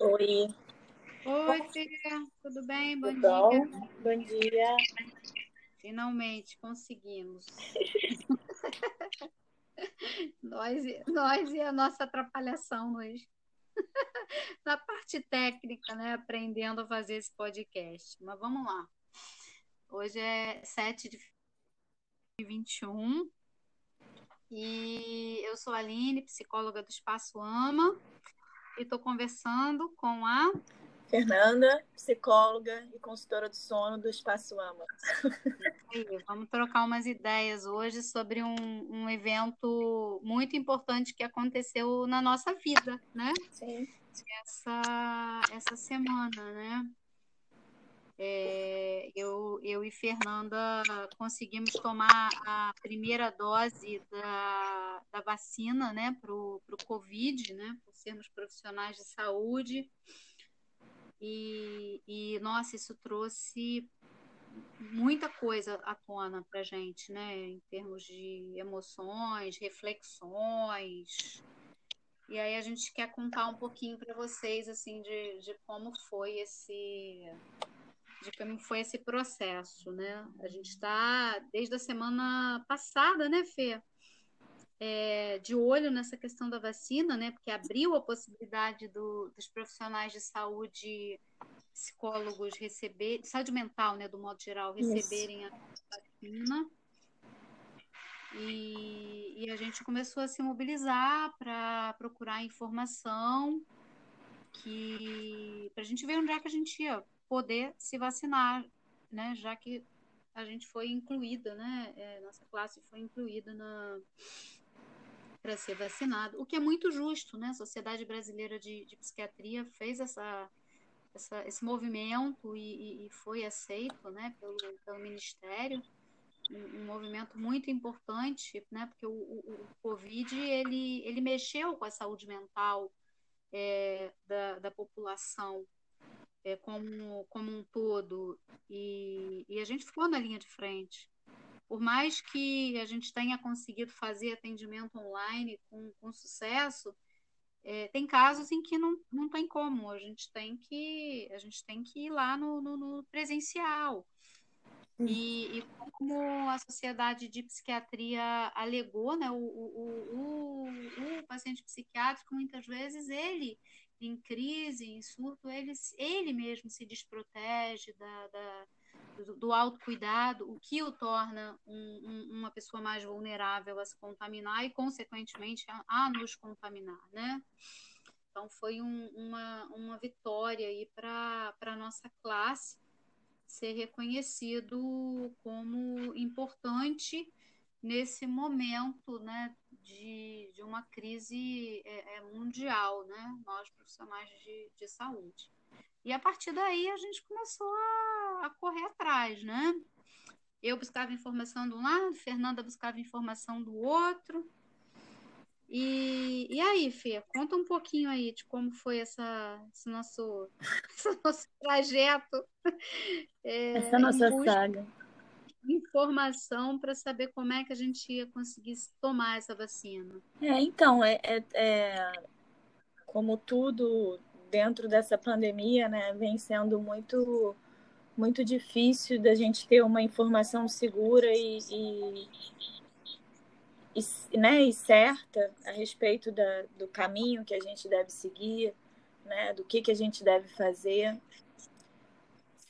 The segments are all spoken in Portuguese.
Oi. Oi, Fê, tudo bem? Bom Tudo dia. bom? Dia. Finalmente conseguimos. nós, e- nós e a nossa atrapalhação nos, na parte técnica, né? Aprendendo a fazer esse podcast. Mas vamos lá. Hoje é 7 de 2021 e eu sou a Aline, psicóloga do Espaço Ama, e estou conversando com a Fernanda, psicóloga e consultora do sono do Espaço Ama. Aí, vamos trocar umas ideias hoje sobre um, um evento muito importante que aconteceu na nossa vida, né? Sim. Essa, essa semana, né? É, eu, eu e Fernanda conseguimos tomar a primeira dose da, da vacina, né, para o Covid, né, sermos profissionais de saúde. E, e, nossa, isso trouxe muita coisa à tona para gente, né? Em termos de emoções, reflexões. E aí a gente quer contar um pouquinho para vocês, assim, de, de como foi esse de como foi esse processo, né? A gente está desde a semana passada, né, Fê? É, de olho nessa questão da vacina, né? Porque abriu a possibilidade do, dos profissionais de saúde, psicólogos receber, saúde mental, né, do modo geral, receberem Isso. a vacina. E, e, a gente começou a se mobilizar para procurar informação que para a gente ver onde é que a gente ia poder se vacinar, né? Já que a gente foi incluída, né? É, nossa classe foi incluída na para ser vacinado, o que é muito justo, né? A Sociedade Brasileira de, de Psiquiatria fez essa, essa, esse movimento e, e, foi aceito, né? Pelo, pelo Ministério, um, um, movimento muito importante, né? Porque o, o, o Covid ele, ele mexeu com a saúde mental é, da, da população é, como, como um todo e, e a gente ficou na linha de frente por mais que a gente tenha conseguido fazer atendimento online com, com sucesso, é, tem casos em que não, não tem como, a gente tem que, a gente tem que ir lá no, no, no presencial. E, e, como a Sociedade de Psiquiatria alegou, né, o, o, o, o, paciente psiquiátrico, muitas vezes, ele, em crise, em surto, ele, ele mesmo se desprotege da, da do, do autocuidado, o que o torna um, um, uma pessoa mais vulnerável a se contaminar e, consequentemente, a, a nos contaminar, né? Então, foi um, uma, uma vitória aí para a nossa classe ser reconhecido como importante nesse momento né, de, de uma crise é, é mundial, né? Nós, profissionais de, de saúde. E a partir daí a gente começou a, a correr atrás, né? Eu buscava informação de um lado, Fernanda buscava informação do outro. E, e aí, Fê, conta um pouquinho aí de como foi essa, esse, nosso, esse nosso trajeto. É, essa nossa saga. Informação para saber como é que a gente ia conseguir tomar essa vacina. É, então, é, é, é como tudo dentro dessa pandemia, né, vem sendo muito muito difícil da gente ter uma informação segura e, e, e, né, e certa a respeito da, do caminho que a gente deve seguir, né, do que, que a gente deve fazer.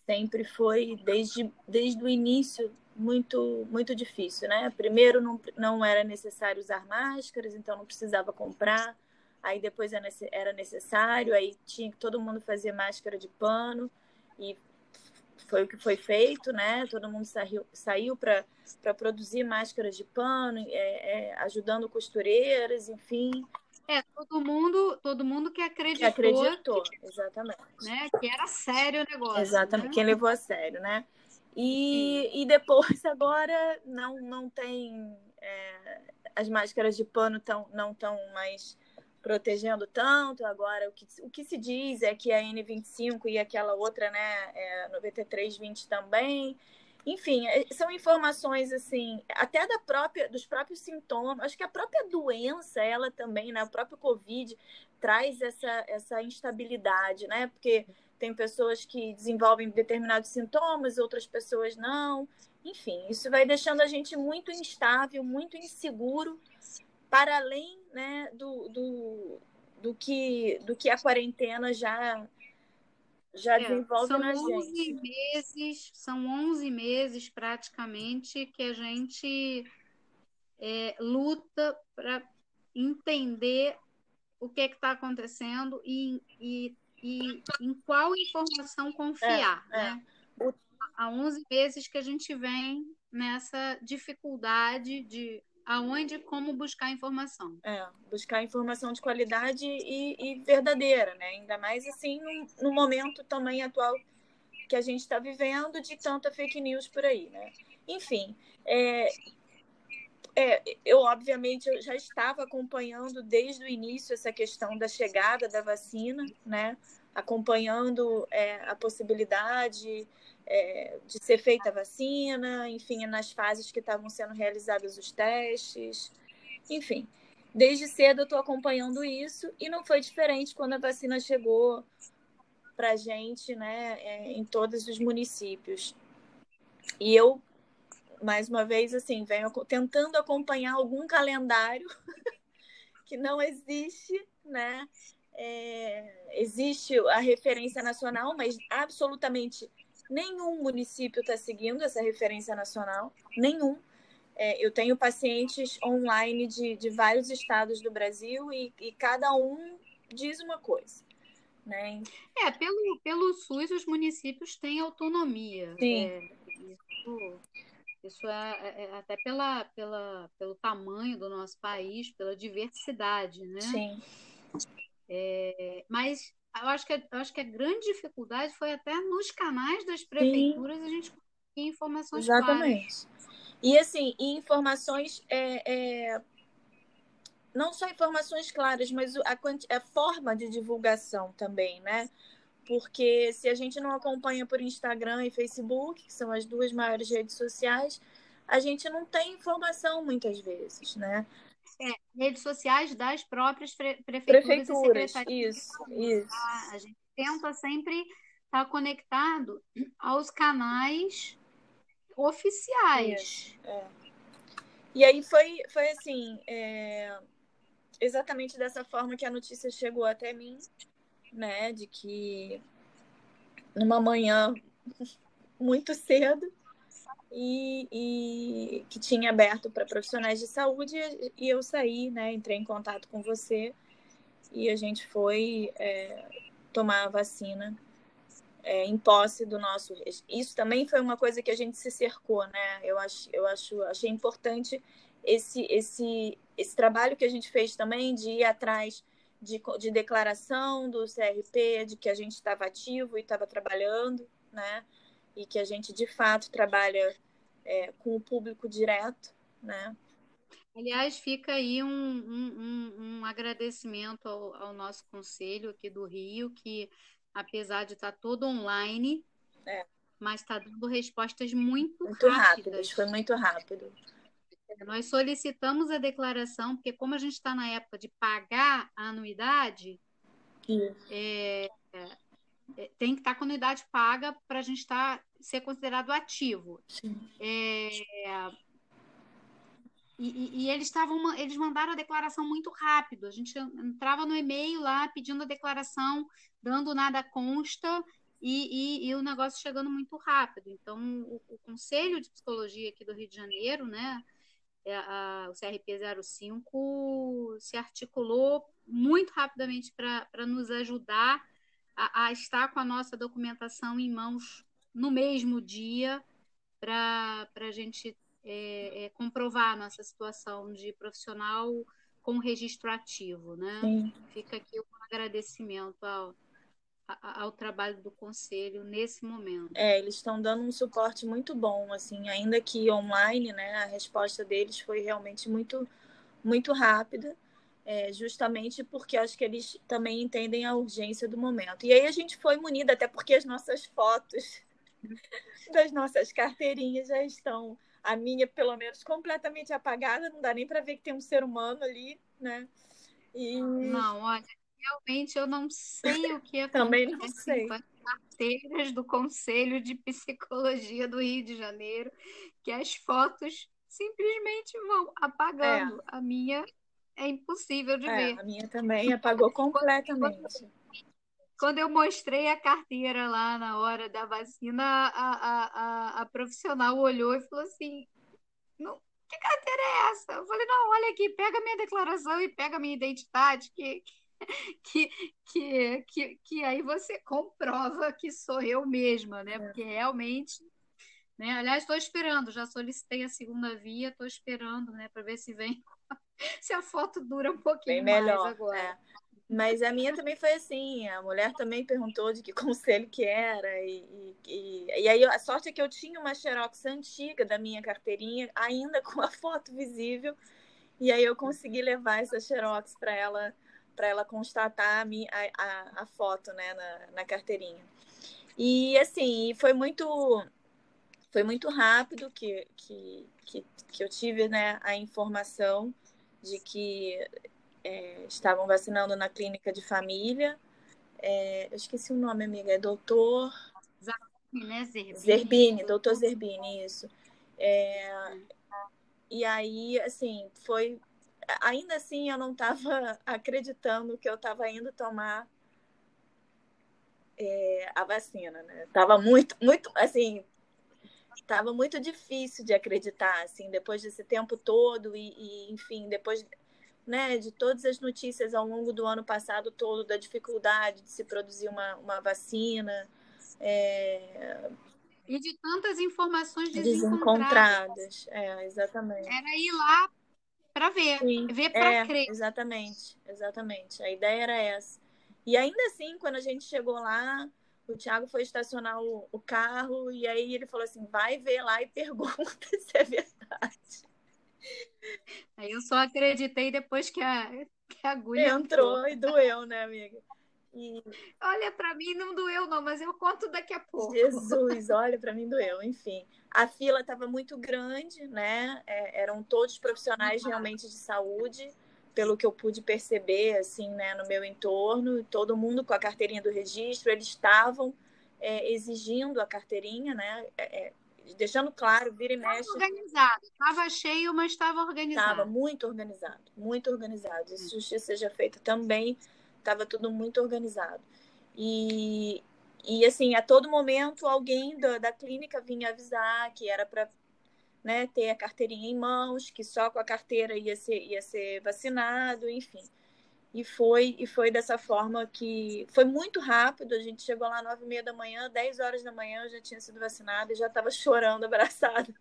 Sempre foi, desde, desde o início, muito, muito difícil. Né? Primeiro, não, não era necessário usar máscaras, então não precisava comprar aí depois era necessário, aí tinha que todo mundo fazer máscara de pano, e foi o que foi feito, né? Todo mundo saiu, saiu para produzir máscaras de pano, é, é, ajudando costureiras, enfim. É, todo mundo, todo mundo que acreditou. Que acreditou, que, exatamente. Né, que era sério o negócio. Exatamente, né? quem levou a sério, né? E, e depois, agora, não, não tem. É, as máscaras de pano tão, não estão mais protegendo tanto. Agora, o que, o que se diz é que a N25 e aquela outra, né, é 9320 também. enfim, é, são informações assim, até da própria, dos próprios sintomas. Acho que a própria doença, ela também, né? O próprio Covid traz essa, essa instabilidade, né? Porque tem pessoas que desenvolvem determinados sintomas, outras pessoas não. Enfim, isso vai deixando a gente muito instável, muito inseguro, para além né, do, do, do, que, do que a quarentena já já é, desenvolve são na 11 gente. Meses, são 11 meses praticamente que a gente é, luta para entender o que é está acontecendo e, e, e, em qual informação confiar. É, né? É. Há 11 meses que a gente vem nessa dificuldade de aonde e como buscar informação. É, buscar informação de qualidade e, e verdadeira, né? Ainda mais assim no, no, momento também atual que a gente está vivendo de tanta fake news por aí, né? Enfim, é, é, eu obviamente eu já estava acompanhando desde o início essa questão da chegada da vacina, né? Acompanhando é, a possibilidade é, de ser feita a vacina, enfim, nas fases que estavam sendo realizados os testes, enfim. Desde cedo eu estou acompanhando isso e não foi diferente quando a vacina chegou para a gente, né, é, em todos os municípios. E eu, mais uma vez, assim, venho tentando acompanhar algum calendário que não existe, né? É, existe a referência nacional, mas absolutamente Nenhum município está seguindo essa referência nacional, nenhum. É, eu tenho pacientes online de, de vários estados do Brasil e, e cada um diz uma coisa. Né? É, pelo, pelo SUS, os municípios têm autonomia. Sim. É, isso, isso é, é, é, até pela, pela, pelo tamanho do nosso país, pela diversidade, né? Sim. É, mas eu acho que, eu acho que a grande dificuldade foi até nos canais das prefeituras Sim. a gente conseguir informações Exatamente. Claras. E assim, informações é, é, não só informações claras, mas a, a forma de divulgação também, né? Porque se a gente não acompanha por Instagram e Facebook, que são as duas maiores redes sociais, a gente não tem informação muitas vezes, né? É, redes sociais das próprias prefeituras, prefeituras isso, isso. A, a gente tenta sempre estar tá conectado aos canais oficiais. É. E aí foi, foi assim, é, exatamente dessa forma que a notícia chegou até mim, né? De que numa manhã muito cedo e, e que tinha aberto para profissionais de saúde e eu saí, né? Entrei em contato com você e a gente foi é, tomar a vacina é, em posse do nosso. Isso também foi uma coisa que a gente se cercou, né? Eu acho, eu acho, achei importante esse, esse, esse trabalho que a gente fez também de ir atrás de, de declaração do CRP, de que a gente estava ativo e estava trabalhando, né? E que a gente de fato trabalha é, com o público direto, né? Aliás, fica aí um, um, um agradecimento ao, ao, nosso conselho aqui do Rio, que apesar de estar todo online, é. mas está dando respostas muito, muito rápidas. rápidas. Foi muito rápido. Nós solicitamos a declaração, porque como a gente está na época de pagar a anuidade, é, tem que estar com a anuidade paga para a gente estar, ser considerado ativo. É, e, e, eles estavam, eles mandaram a declaração muito rápido. A gente entrava no e-mail lá pedindo a declaração, dando nada consta e, e, e o negócio chegando muito rápido. Então, o, o, Conselho de Psicologia aqui do Rio de Janeiro, né, é a, o CRP 05, se articulou muito rapidamente para nos ajudar a, a estar com a nossa documentação em mãos no mesmo dia para a gente é, é, comprovar a nossa situação de profissional com registro ativo, né? Sim. Fica aqui um agradecimento ao, ao trabalho do conselho nesse momento. É, eles estão dando um suporte muito bom, assim, ainda que online, né? A resposta deles foi realmente muito, muito rápida é, justamente porque acho que eles também entendem a urgência do momento. E aí a gente foi munida, até porque as nossas fotos das nossas carteirinhas já estão. A minha, pelo menos, completamente apagada, não dá nem para ver que tem um ser humano ali, né? E... Não, olha, realmente eu não sei o que é Também não sei. Com as carteiras do Conselho de Psicologia do Rio de Janeiro, que as fotos simplesmente vão apagando. É. A minha é impossível de é, ver. A minha também apagou completamente. Quando eu mostrei a carteira lá na hora da vacina, a, a, a, a profissional olhou e falou assim: não, que carteira é essa? Eu falei, não, olha aqui, pega minha declaração e pega minha identidade, que, que, que, que, que aí você comprova que sou eu mesma, né? É. Porque realmente né? Aliás, estou esperando, já solicitei a segunda via, estou esperando né, para ver se vem, se a foto dura um pouquinho Bem melhor, mais agora. É. Mas a minha também foi assim, a mulher também perguntou de que conselho que era, e, e, e aí a sorte é que eu tinha uma xerox antiga da minha carteirinha, ainda com a foto visível, e aí eu consegui levar essa xerox para ela para ela constatar a, minha, a, a, a foto né, na, na carteirinha. E assim, foi muito foi muito rápido que, que, que, que eu tive né, a informação de que é, estavam vacinando na clínica de família. É, eu esqueci o nome, amiga, é doutor. Zerbini, né? Zerbini. Zerbini, doutor Zerbini, isso. É, e aí, assim, foi. Ainda assim, eu não estava acreditando que eu estava indo tomar é, a vacina, né? Tava muito, muito, assim, estava muito difícil de acreditar, assim, depois desse tempo todo e, e, enfim, depois né, de todas as notícias ao longo do ano passado todo da dificuldade de se produzir uma, uma vacina. É... E de tantas informações desencontradas. desencontradas. É, exatamente. Era ir lá para ver, Sim, ver para é, crer. Exatamente, exatamente. A ideia era essa. E ainda assim, quando a gente chegou lá, o Thiago foi estacionar o, o, carro e aí ele falou assim: vai ver lá e pergunta se é verdade. Aí eu só acreditei depois que a, que a agulha entrou, entrou. e doeu, né, amiga? E... Olha, para mim não doeu, não, mas eu conto daqui a pouco. Jesus, olha, para mim doeu. Enfim, a fila estava muito grande, né? É, eram todos profissionais realmente de saúde pelo que eu pude perceber, assim, né, no meu entorno, todo mundo com a carteirinha do registro, eles estavam é, exigindo a carteirinha, né, é, é deixando claro, vira e mexe. Estava organizado, estava cheio, mas estava organizado. Estava muito organizado, muito organizado. Se justiça seja feita também, estava tudo muito organizado. E, e assim, a todo momento alguém da, da clínica vinha avisar que era para né, ter a carteirinha em mãos, que só com a carteira ia ser, ia ser vacinado, enfim. E foi, e foi dessa forma que foi muito rápido. A gente chegou lá nove e meia da manhã, dez horas da manhã eu já tinha sido vacinada e já estava chorando, abraçada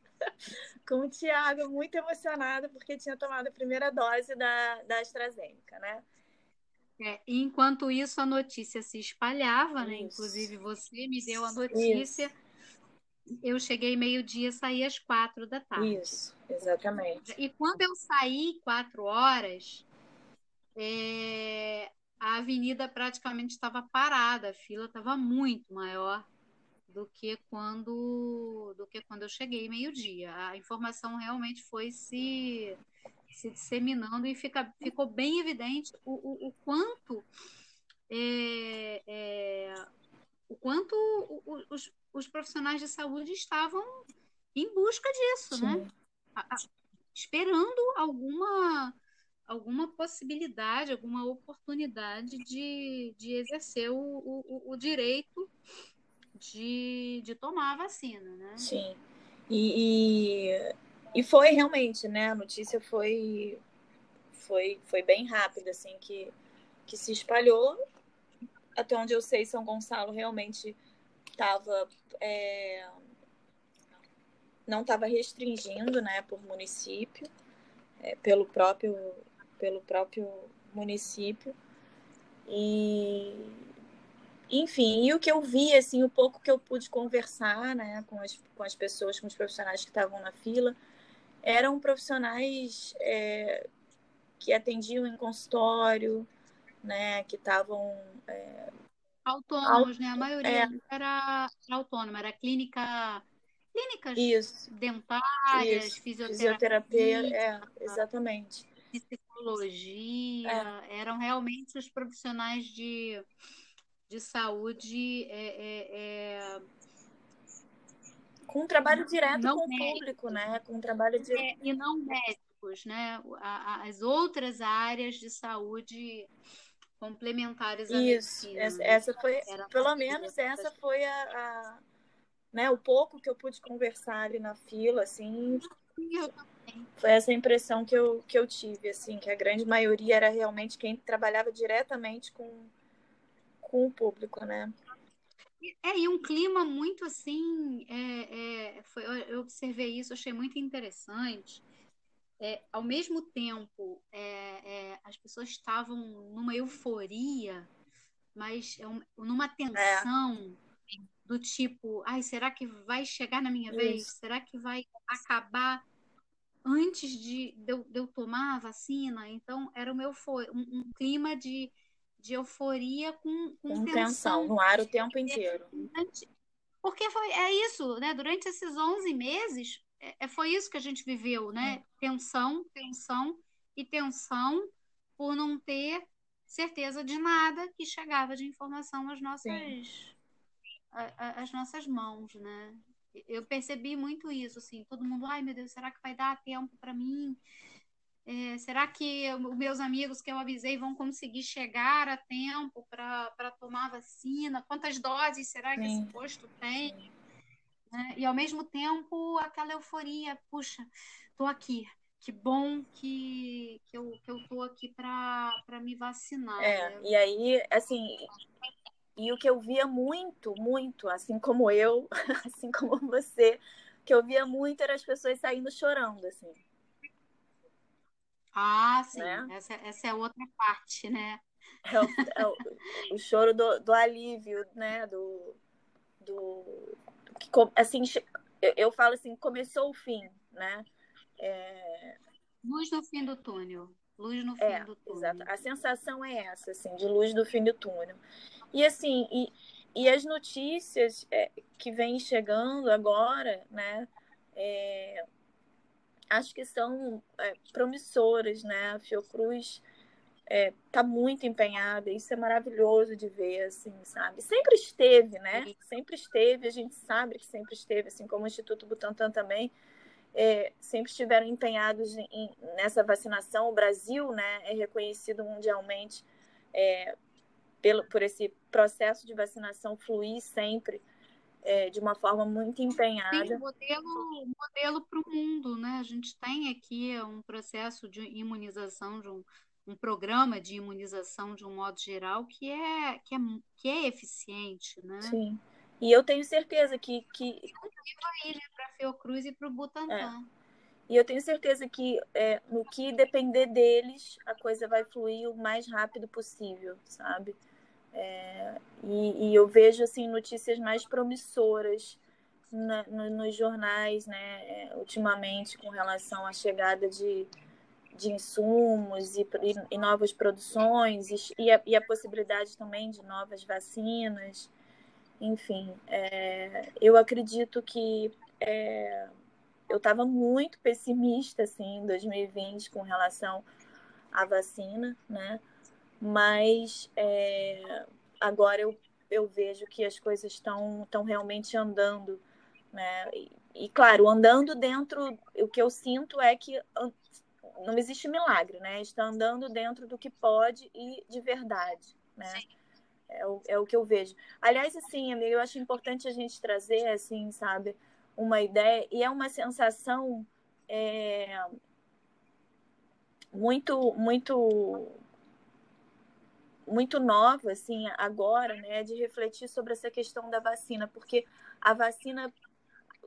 com o Tiago, muito emocionada porque tinha tomado a primeira dose da, da AstraZeneca, né? É, enquanto isso, a notícia se espalhava, né? Inclusive, você me deu a notícia. Isso eu cheguei meio-dia, saí às quatro da tarde. Isso, exatamente. E quando eu saí quatro horas, é, a avenida praticamente estava parada, a fila estava muito maior do que quando do que quando eu cheguei meio-dia. A informação realmente foi se, se disseminando e fica, ficou bem evidente o, o, o quanto é, é, o quanto os, os profissionais de saúde estavam em busca disso, né? Sim. né? A, a, esperando alguma alguma possibilidade, alguma oportunidade de, de exercer o, o, o direito de, de tomar a vacina, né? Sim. E, e, e, foi realmente, né? A notícia foi, foi, foi bem rápida, assim, que, que se espalhou. Até onde eu sei, São Gonçalo realmente estava é, não estava restringindo, né, por município, é, pelo próprio pelo próprio município. E enfim, e o que eu vi, assim, o pouco que eu pude conversar, né, com as, com as pessoas, com os profissionais que estavam na fila, eram profissionais é, que atendiam em consultório, né, que estavam é, autônomos, né? A maioria é. era autônoma, era clínica clínicas Isso. dentárias, Isso. fisioterapia, fisioterapia é, exatamente. Psicologia, é. eram realmente os profissionais de, de saúde é, é, é com um trabalho direto não com médicos, o público, né? Com um trabalho direto. E não médicos, né? As outras áreas de saúde complementares à Isso, medicina. Essa, foi, pelo menos essa foi a, a, né, o pouco que eu pude conversar ali na fila, assim, foi essa impressão que eu, que eu tive, assim, que a grande maioria era realmente quem trabalhava diretamente com, com o público, né? É, e um clima muito assim, é, é, foi, eu observei isso, achei muito interessante. É, ao mesmo tempo, é, é, as pessoas estavam numa euforia, mas é numa tensão do tipo, ai, será que vai chegar na minha vez? Isso. Será que vai acabar antes de, de, eu, de eu tomar a vacina? Então, era um, eufor, um, um clima de de euforia com, com, com tensão. tensão no ar o tempo inteiro. Porque foi, é isso, né? Durante esses 11 meses, é, é, foi isso que a gente viveu, né? Tensão, tensão e tensão por não ter certeza de nada que chegava de informação às nossas, a, a, às nossas mãos, né? Eu percebi muito isso, assim, todo mundo, ai meu Deus, será que vai dar tempo para mim? É, será que os meus amigos que eu avisei vão conseguir chegar a tempo para tomar a vacina? Quantas doses será que Sim. esse posto tem? Né? E ao mesmo tempo, aquela euforia, puxa, estou aqui. Que bom que, que, eu, que eu tô aqui para me vacinar. É, né? e aí, assim, e o que eu via muito, muito, assim como eu, assim como você, que eu via muito era as pessoas saindo chorando, assim ah, sim. Né? Essa, essa é outra parte, né? É o, é o, o choro do, do, alívio, né? Do, do que, assim, eu, eu, falo assim, começou o fim, né? É... Luz no fim do túnel. Luz no fim é, do túnel. Exato. A sensação é essa, assim, de luz no fim do túnel. E assim, e, e as notícias é, que vêm chegando agora, né? É, acho que são é, promissoras, né? A Fiocruz é, tá muito empenhada, isso é maravilhoso de ver, assim, sabe? Sempre esteve, né? Sempre esteve, a gente sabe que sempre esteve, assim como o Instituto Butantan também, é, sempre estiveram empenhados em, nessa vacinação. O Brasil, né, é reconhecido mundialmente é, pelo, por esse processo de vacinação fluir sempre é, de uma forma muito empenhada. Sim, modelo, modelo para o mundo, né? A gente tem aqui um processo de imunização, de um, um programa de imunização de um modo geral que é, que é, que é eficiente, né? Sim. E eu tenho certeza que. que... para a Fiocruz e para o Butantan. É. E eu tenho certeza que é, no que depender deles, a coisa vai fluir o mais rápido possível, sabe? É, e, e, eu vejo assim notícias mais promissoras na, no, nos jornais, né, é, ultimamente, com relação à chegada de, de insumos e, e, e novas produções e a, e a, possibilidade também de novas vacinas. Enfim, é, eu acredito que é, eu estava muito pessimista assim, em 2020 com relação à vacina, né? mas é, agora eu, eu vejo que as coisas estão realmente andando, né? E, e, claro, andando dentro, o que eu sinto é que não existe milagre, né? Está andando dentro do que pode e de verdade, né? É o, é o que eu vejo. Aliás, assim, amiga, eu acho importante a gente trazer, assim, sabe, uma ideia, e é uma sensação é, muito, muito muito nova, assim, agora, né, de refletir sobre essa questão da vacina, porque a vacina,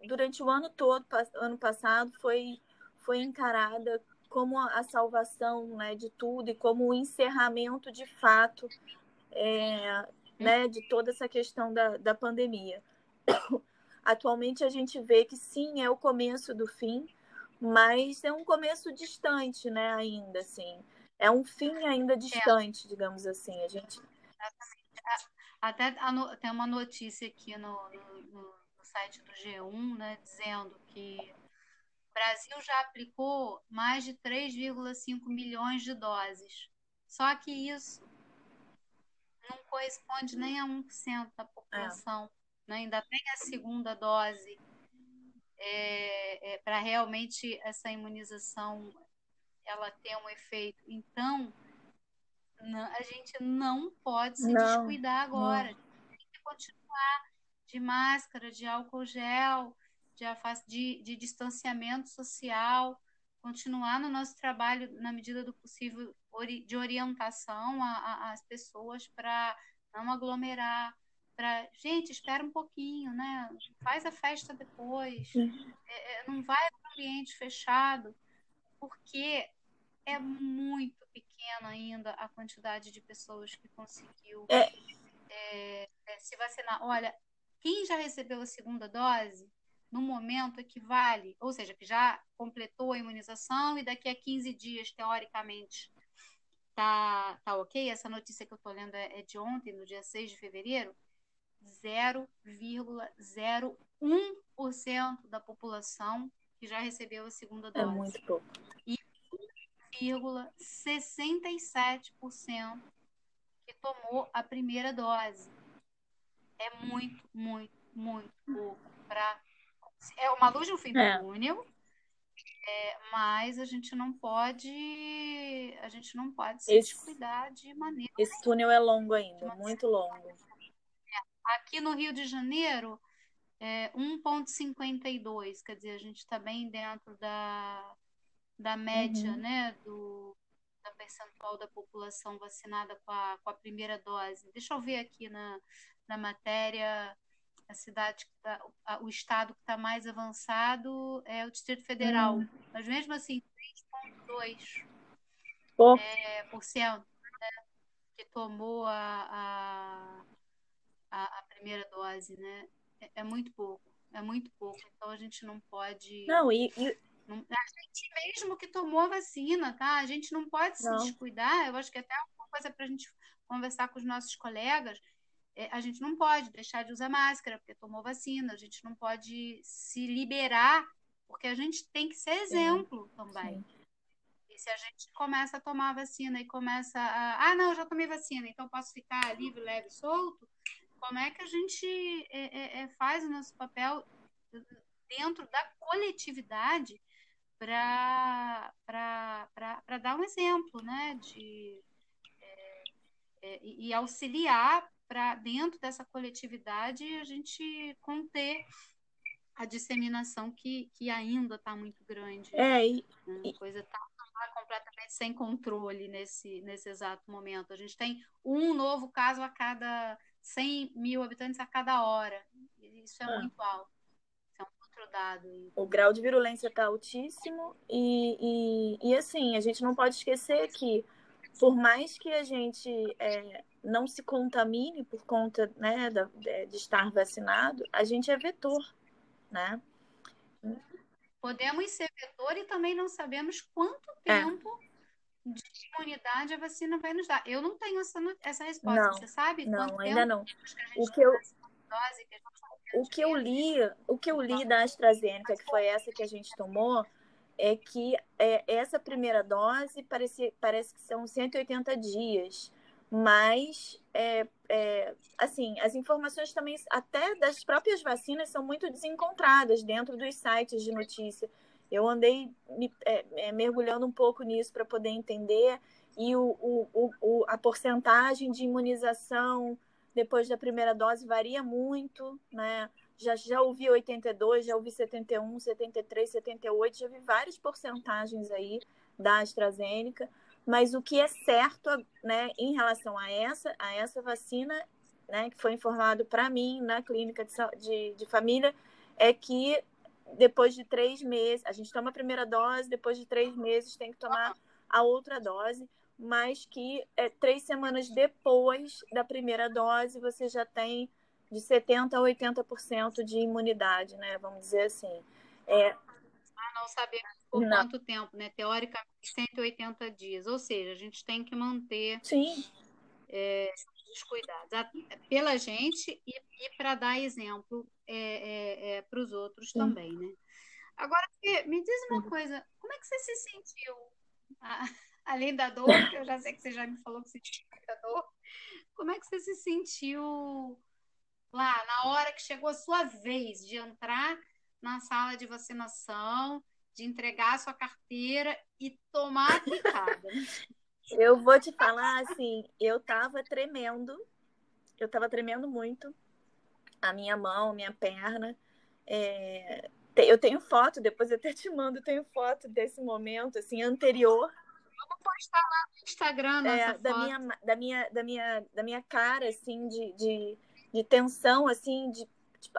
durante o ano todo, ano passado, foi, foi encarada como a salvação né, de tudo e como o encerramento de fato é, né, de toda essa questão da, da pandemia. Atualmente a gente vê que sim, é o começo do fim, mas é um começo distante, né, ainda, assim é um fim ainda distante, é. digamos assim. A gente Até tem uma notícia aqui no, no, no site do G1, né, dizendo que o Brasil já aplicou mais de 3,5 milhões de doses. Só que isso não corresponde nem a 1% da população. É. Né? Ainda tem a segunda dose é, é, para realmente essa imunização ela ter um efeito. Então, não, a gente não pode se não, descuidar agora. Não. Tem que continuar de máscara, de álcool gel, de, de, de distanciamento social, continuar no nosso trabalho na medida do possível de orientação às pessoas para não aglomerar, para gente espera um pouquinho, né? Faz a festa depois, é, é, não vai para ambiente fechado, porque é muito pequena ainda a quantidade de pessoas que conseguiu é. É, é se vacinar. Olha, quem já recebeu a segunda dose, no momento equivale, ou seja, que já completou a imunização e daqui a 15 dias, teoricamente, tá, tá ok. Essa notícia que eu estou lendo é, é de ontem, no dia 6 de fevereiro 0,01% da população que já recebeu a segunda é dose. É muito pouco. E 1,67% que tomou a primeira dose. É muito, muito, muito pouco para é uma luz no fim é. do túnel, é, mas a gente não pode a gente não pode se esse, descuidar de maneira. Esse túnel é longo ainda, muito longo. Aqui no Rio de Janeiro, é 1,52, quer dizer, a gente está bem dentro da, da média, uhum. né, do, da percentual da população vacinada com a, com a primeira dose. Deixa eu ver aqui na, na matéria, a cidade, tá, o estado que está mais avançado é o Distrito Federal, uhum. mas mesmo assim, 3,2% oh. é, por cento, né, que tomou a, a a, primeira dose, né? É, é, muito pouco, é muito pouco. Então a gente não pode. Não, e. e... Não, a gente mesmo que tomou a vacina, tá? A gente não pode não. se descuidar. Eu acho que até uma coisa para a gente conversar com os nossos colegas. É, a gente não pode deixar de usar máscara porque tomou vacina. A gente não pode se liberar porque a gente tem que ser exemplo Sim. também. Sim. E se a gente começa a tomar a vacina e começa a. Ah, não, eu já tomei vacina, então posso ficar livre, leve, solto como é que a gente é, é, é faz o nosso papel dentro da coletividade para dar um exemplo, né? De, é, é, e auxiliar para dentro dessa coletividade a gente conter a disseminação que, que ainda está muito grande. É, e, a coisa está completamente sem controle nesse, nesse exato momento. A gente tem um novo caso a cada 100 mil habitantes a cada hora. Isso é ah. muito alto. Isso é um outro dado. O grau de virulência está altíssimo e, e, e, assim, a gente não pode esquecer que por mais que a gente é, não se contamine por conta né, de, de estar vacinado, a gente é vetor, né? Podemos ser vetor e também não sabemos quanto é. tempo é de imunidade a vacina vai nos dar? Eu não tenho essa, essa resposta. Não, Você sabe? Não, ainda não. O que eu, o que eu li, o que eu li da AstraZeneca, que foi essa que a gente tomou, é que é, essa primeira dose parece, parece que são 180 dias. Mas, é, é, assim, as informações também, até das próprias vacinas, são muito desencontradas dentro dos sites de notícia. Eu andei me, é, é, mergulhando um pouco nisso para poder entender e o, o, o, a porcentagem de imunização depois da primeira dose varia muito, né? Já, já ouvi 82, já ouvi 71, 73, 78, já vi várias porcentagens aí da AstraZeneca, mas o que é certo, né, em relação a essa, a essa vacina, né, que foi informado para mim na clínica de, de, de família, é que depois de três meses, a gente toma a primeira dose, depois de três meses tem que tomar a outra dose, mas que é, três semanas depois da primeira dose você já tem de 70% a 80% de imunidade, né? Vamos dizer assim. É... Ah, não sabemos por não. quanto tempo, né? Teoricamente, 180 dias. Ou seja, a gente tem que manter Sim. É, descuidados, pela gente e, e para dar exemplo é, é, é para os outros também, né? Agora, me diz uma coisa, como é que você se sentiu, além da dor, que eu já sei que você já me falou que tinha muita dor, como é que você se sentiu lá, na hora que chegou a sua vez de entrar na sala de vacinação, de entregar a sua carteira e tomar a picada? Eu vou te falar assim, eu tava tremendo, eu tava tremendo muito, a minha mão, minha perna. É... Eu tenho foto, depois eu até te mando, tenho foto desse momento, assim, anterior. Vamos postar lá no Instagram é, da foto. minha da minha da minha da minha cara assim de, de, de tensão assim de tipo,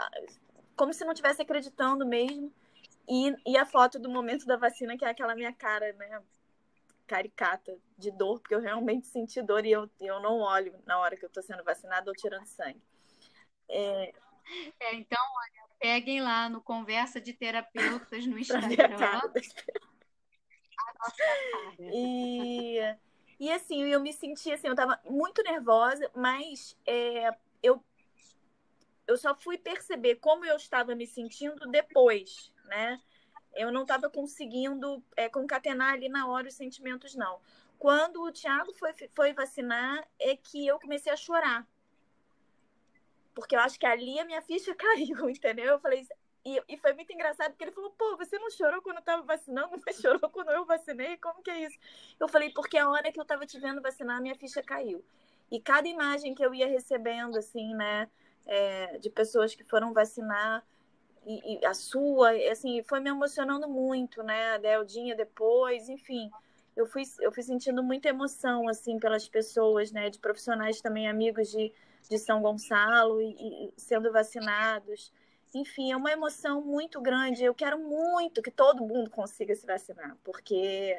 como se não tivesse acreditando mesmo e, e a foto do momento da vacina que é aquela minha cara né caricata de dor, porque eu realmente senti dor e eu, eu não olho na hora que eu estou sendo vacinada ou tirando sangue. É... É, então, olha, peguem lá no Conversa de Terapeutas no Instagram. a nossa cara. E, e assim, eu me senti assim, eu estava muito nervosa, mas é, eu, eu só fui perceber como eu estava me sentindo depois, né? eu não estava conseguindo é, concatenar ali na hora os sentimentos, não. Quando o Thiago foi, foi vacinar, é que eu comecei a chorar. Porque eu acho que ali a minha ficha caiu, entendeu? Eu falei, e, e foi muito engraçado, porque ele falou, pô, você não chorou quando eu tava vacinando, mas chorou quando eu vacinei? Como que é isso? Eu falei, porque a hora que eu tava te vendo vacinar, minha ficha caiu. E cada imagem que eu ia recebendo, assim, né, é, de pessoas que foram vacinar, e, e, a sua, assim, foi me emocionando muito, né? A Deldinha depois, enfim. Eu fui, eu fui sentindo muita emoção, assim, pelas pessoas, né? De profissionais também, amigos de, de São Gonçalo e, e sendo vacinados. Enfim, é uma emoção muito grande. Eu quero muito que todo mundo consiga se vacinar, porque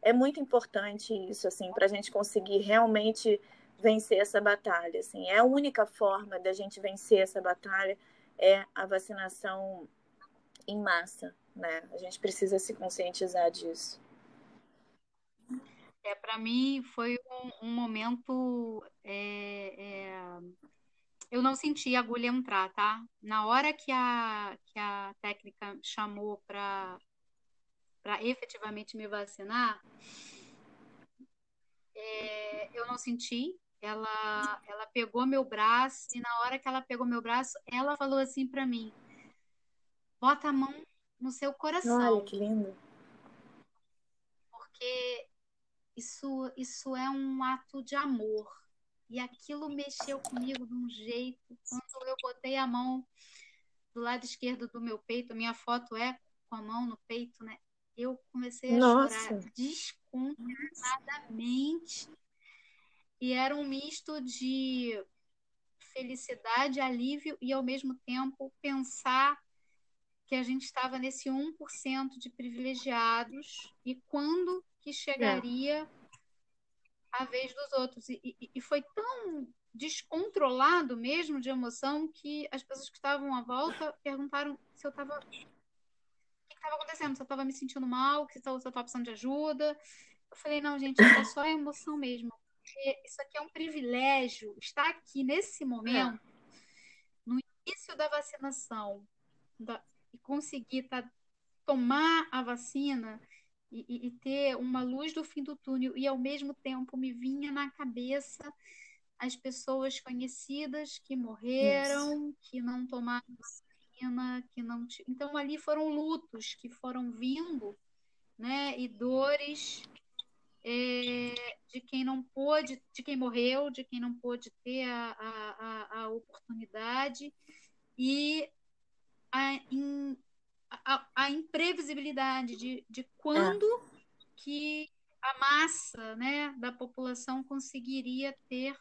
é muito importante isso, assim, para a gente conseguir realmente vencer essa batalha. Assim, é a única forma da gente vencer essa batalha é a vacinação em massa, né? A gente precisa se conscientizar disso. É, para mim foi um, um momento. É, é... Eu não senti a agulha entrar, tá? Na hora que a, que a técnica chamou para efetivamente me vacinar, é, eu não senti ela, ela pegou meu braço e na hora que ela pegou meu braço, ela falou assim para mim: bota a mão no seu coração. Olha que lindo. Porque isso, isso é um ato de amor. E aquilo mexeu comigo de um jeito. Quando eu botei a mão do lado esquerdo do meu peito, a minha foto é com a mão no peito, né? Eu comecei a Nossa. chorar descontroladamente. E era um misto de felicidade, alívio e, ao mesmo tempo, pensar que a gente estava nesse 1% de privilegiados e quando que chegaria é. a vez dos outros. E, e, e, foi tão descontrolado mesmo de emoção que as pessoas que estavam à volta perguntaram se eu estava. O que estava acontecendo? Se eu estava me sentindo mal, se eu estava precisando de ajuda. Eu falei, não, gente, é só emoção mesmo porque isso aqui é um privilégio estar aqui nesse momento, é. no início da vacinação, da, e conseguir tá, tomar a vacina e, e, e, ter uma luz do fim do túnel, e ao mesmo tempo me vinha na cabeça as pessoas conhecidas que morreram, isso. que não tomaram vacina, que não. Então, ali foram lutos que foram vindo, né, e dores é, de quem não pôde, de quem morreu, de quem não pôde ter a, a, a oportunidade e a, in, a, a, imprevisibilidade de, de quando é. que a massa né, da população conseguiria ter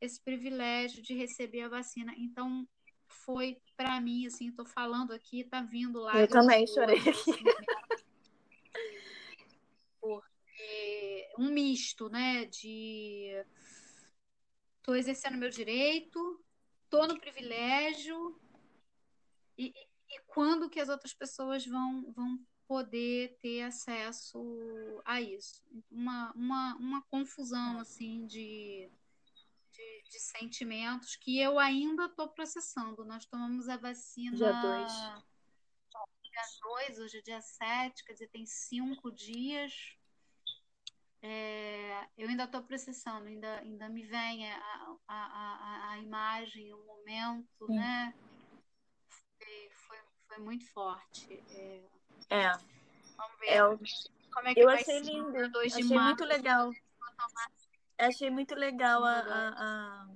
esse privilégio de receber a vacina. Então, foi para mim, assim, estou falando aqui, está vindo lá. Eu também chorei. Assim, um misto, né? De estou exercendo meu direito, estou no privilégio e, e, quando que as outras pessoas vão, vão poder ter acesso a isso? Uma, uma, uma confusão assim de, de, de sentimentos que eu ainda estou processando. Nós tomamos a vacina. Dia 2. Dia 2, hoje é dia 7, quer dizer, tem cinco dias. É, eu ainda estou processando, ainda, ainda me vem a, a, a, a imagem, o momento, Sim. né? Foi, foi, foi, muito forte. É. é. Vamos ver. É, como é que eu vai achei ser lindo, achei muito legal. Achei muito legal a, a,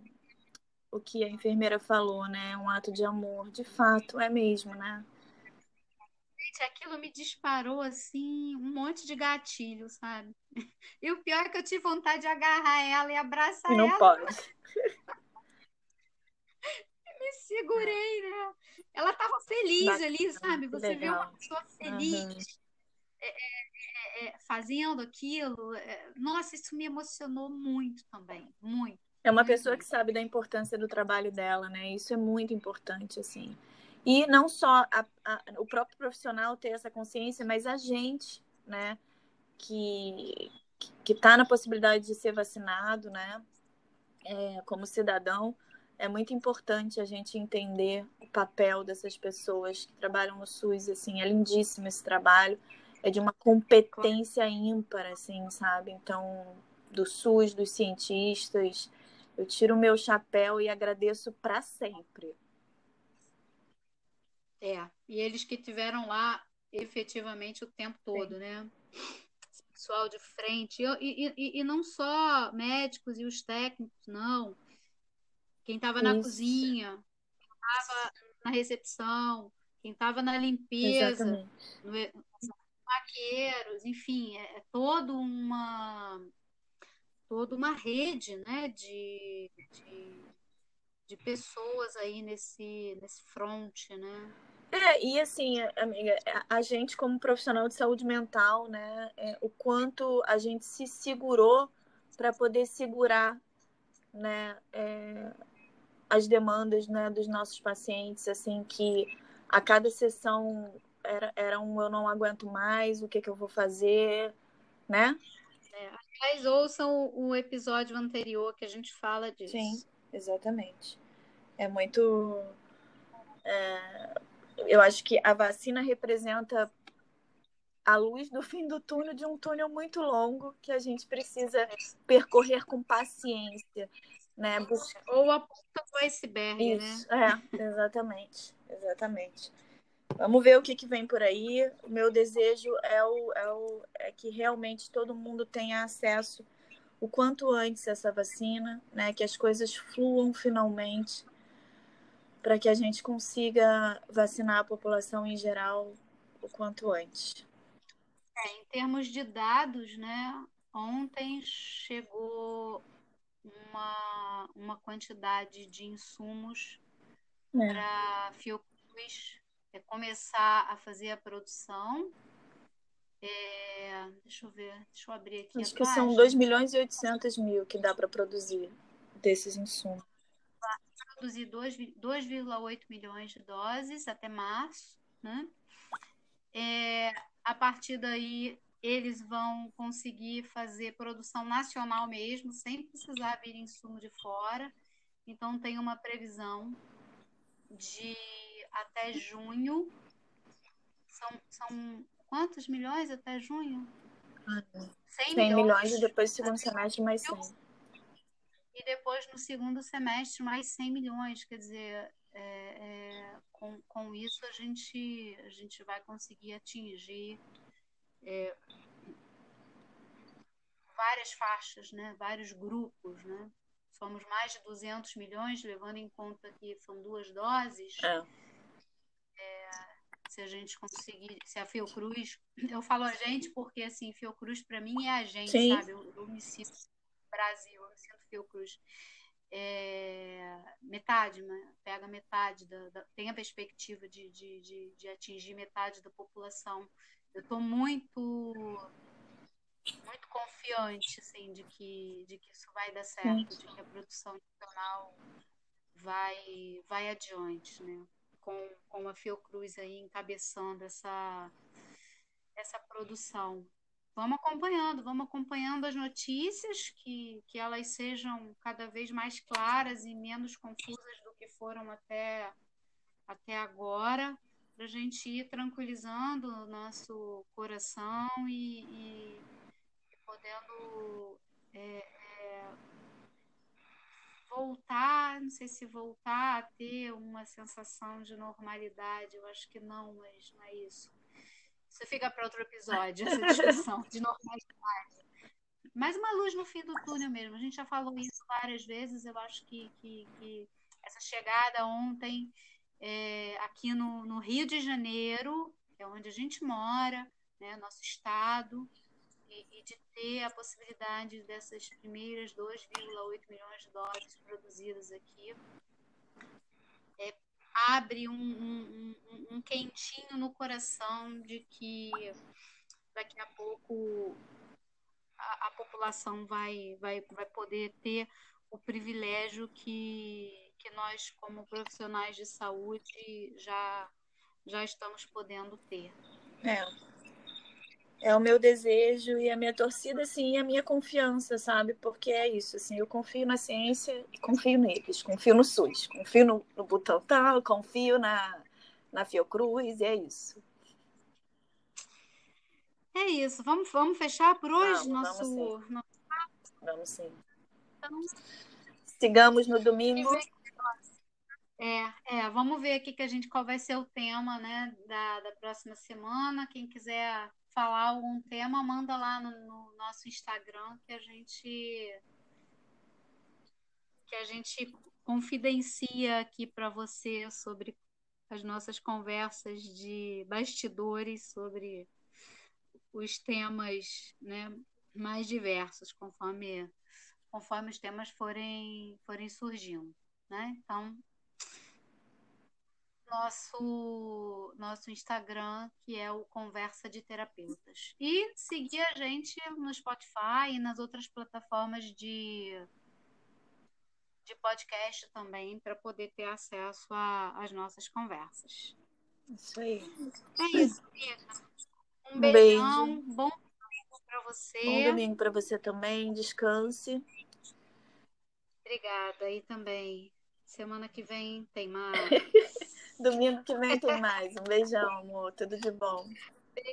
o que a enfermeira falou, né? Um ato de amor. De fato, é mesmo, né? Gente, aquilo me disparou assim, um monte de gatilho, sabe? E o pior é que eu tive vontade de agarrar ela e abraçar e não ela. pode. me segurei, né? Ela tava feliz Bacana, ali, sabe? Você legal. vê uma pessoa feliz. Uhum. É, é, é, fazendo aquilo, é, nossa, isso me emocionou muito também, muito. É uma pessoa que sabe da importância do trabalho dela, né? Isso é muito importante, assim. E não só a, a, o próprio profissional ter essa consciência, mas a gente, né? Que que está na possibilidade de ser vacinado, né? É, como cidadão, é muito importante a gente entender o papel dessas pessoas que trabalham no SUS, assim, é lindíssimo esse trabalho é de uma competência ímpar, assim, sabe? Então, do SUS, dos cientistas, eu tiro o meu chapéu e agradeço para sempre. É, e eles que tiveram lá efetivamente o tempo todo, Sim. né? pessoal de frente, e, e, e, não só médicos e os técnicos, não. Quem estava na cozinha, quem estava na recepção, quem estava na limpeza, no, maqueiros, enfim, é, é toda uma toda uma rede né, de, de, de, pessoas aí nesse, nesse front, né? É, e assim, amiga, a gente como profissional de saúde mental, né, é, o quanto a gente se segurou para poder segurar, né, é, as demandas, né, dos nossos pacientes, assim, que a cada sessão era, era um eu não aguento mais, o que, que eu vou fazer, né? É, aliás, ouçam o, episódio anterior que a gente fala disso. Sim, exatamente. É muito. É, eu acho que a vacina representa a luz do fim do túnel de um túnel muito longo que a gente precisa percorrer com paciência. Né? Ou a ponta do iceberg, Isso, né? É, exatamente, exatamente. Vamos ver o que, que vem por aí. O meu desejo é, o, é, o, é que realmente todo mundo tenha acesso o quanto antes essa vacina, né? Que as coisas fluam finalmente para que a gente consiga vacinar a população em geral o quanto antes. É, em termos de dados, né? Ontem chegou uma, uma quantidade de insumos é. para Fiocruz é começar a fazer a produção. É, deixa eu ver, deixa eu abrir aqui. Acho que são 2 milhões e 800 mil que dá para produzir desses insumos. Produzir 2,8 milhões de doses até março, né? É, a partir daí, eles vão conseguir fazer produção nacional mesmo, sem precisar vir insumo de fora. Então, tem uma previsão de até junho. São, são quantos milhões até junho? Ah, 100, 100 milhões. milhões e depois no segundo semestre mais 100. E depois no segundo semestre mais 100 milhões. Quer dizer, é, é, com, com isso a gente, a gente vai conseguir atingir é, várias faixas, né? vários grupos. Né? Somos mais de 200 milhões, levando em conta que são duas doses. É se a gente conseguir, se a Fiocruz, eu falo a gente porque assim, Fiocruz para mim é a gente, Sim. sabe? Eu, eu, me sinto Brasil, eu me sinto Fiocruz. É, metade, né? pega metade, da, da, tem a perspectiva de, de, de, de, atingir metade da população. Eu estou muito muito confiante assim, de, que, de que isso vai dar certo, de que a produção nacional vai, vai adiante. Né? Com, com a Fiocruz aí encabeçando essa, essa produção. vamos acompanhando, vamos acompanhando as notícias, que, que elas sejam cada vez mais claras e menos confusas do que foram até, até agora, para a gente ir tranquilizando o nosso coração e, e, podendo é, voltar, não sei se voltar a ter uma sensação de normalidade, eu acho que não, mas não é isso isso fica para outro episódio, essa discussão de normalidade. Mas uma luz no fim do túnel mesmo. A gente já falou isso várias vezes. Eu acho que, que, que essa chegada ontem é, aqui no, no, Rio de Janeiro, que é onde a gente mora, né, nosso estado, e, e de ter a possibilidade dessas primeiras 2,8 milhões de doses produzidas aqui, é, abre um, um, um, um quentinho no coração de que daqui a pouco a, a, população vai, vai, vai poder ter o privilégio que, que nós, como profissionais de saúde, já, já estamos podendo ter. É é o meu desejo e a minha torcida, assim, e a minha confiança, sabe? Porque é isso, assim, eu confio na ciência e confio neles, confio no SUS, confio no, no Butantan, confio na, na Fiocruz, e é isso. É isso, vamos, vamos fechar por hoje vamos, nosso, vamos sim. nosso... Vamos sim. Então, Sigamos no domingo. É, é, vamos ver aqui que a gente qual vai ser o tema, né, da, da próxima semana. Quem quiser falar algum tema, manda lá no, no nosso Instagram que a gente que a gente confidencia aqui para você sobre as nossas conversas de bastidores sobre os temas né, mais diversos, conforme, conforme os temas forem, forem surgindo. Né? Então, nosso, nosso Instagram, que é o Conversa de Terapeutas. E seguir a gente no Spotify e nas outras plataformas de, de podcast também, para poder ter acesso às nossas conversas. Isso aí. É isso, amiga. Um, beijão, beijo. bom domingo para você. Bom domingo para você também, descanse. Obrigada, aí também. Semana que vem tem mais. Domingo que vem tem mais. Um beijão, amor. Tudo de bom. Beijo.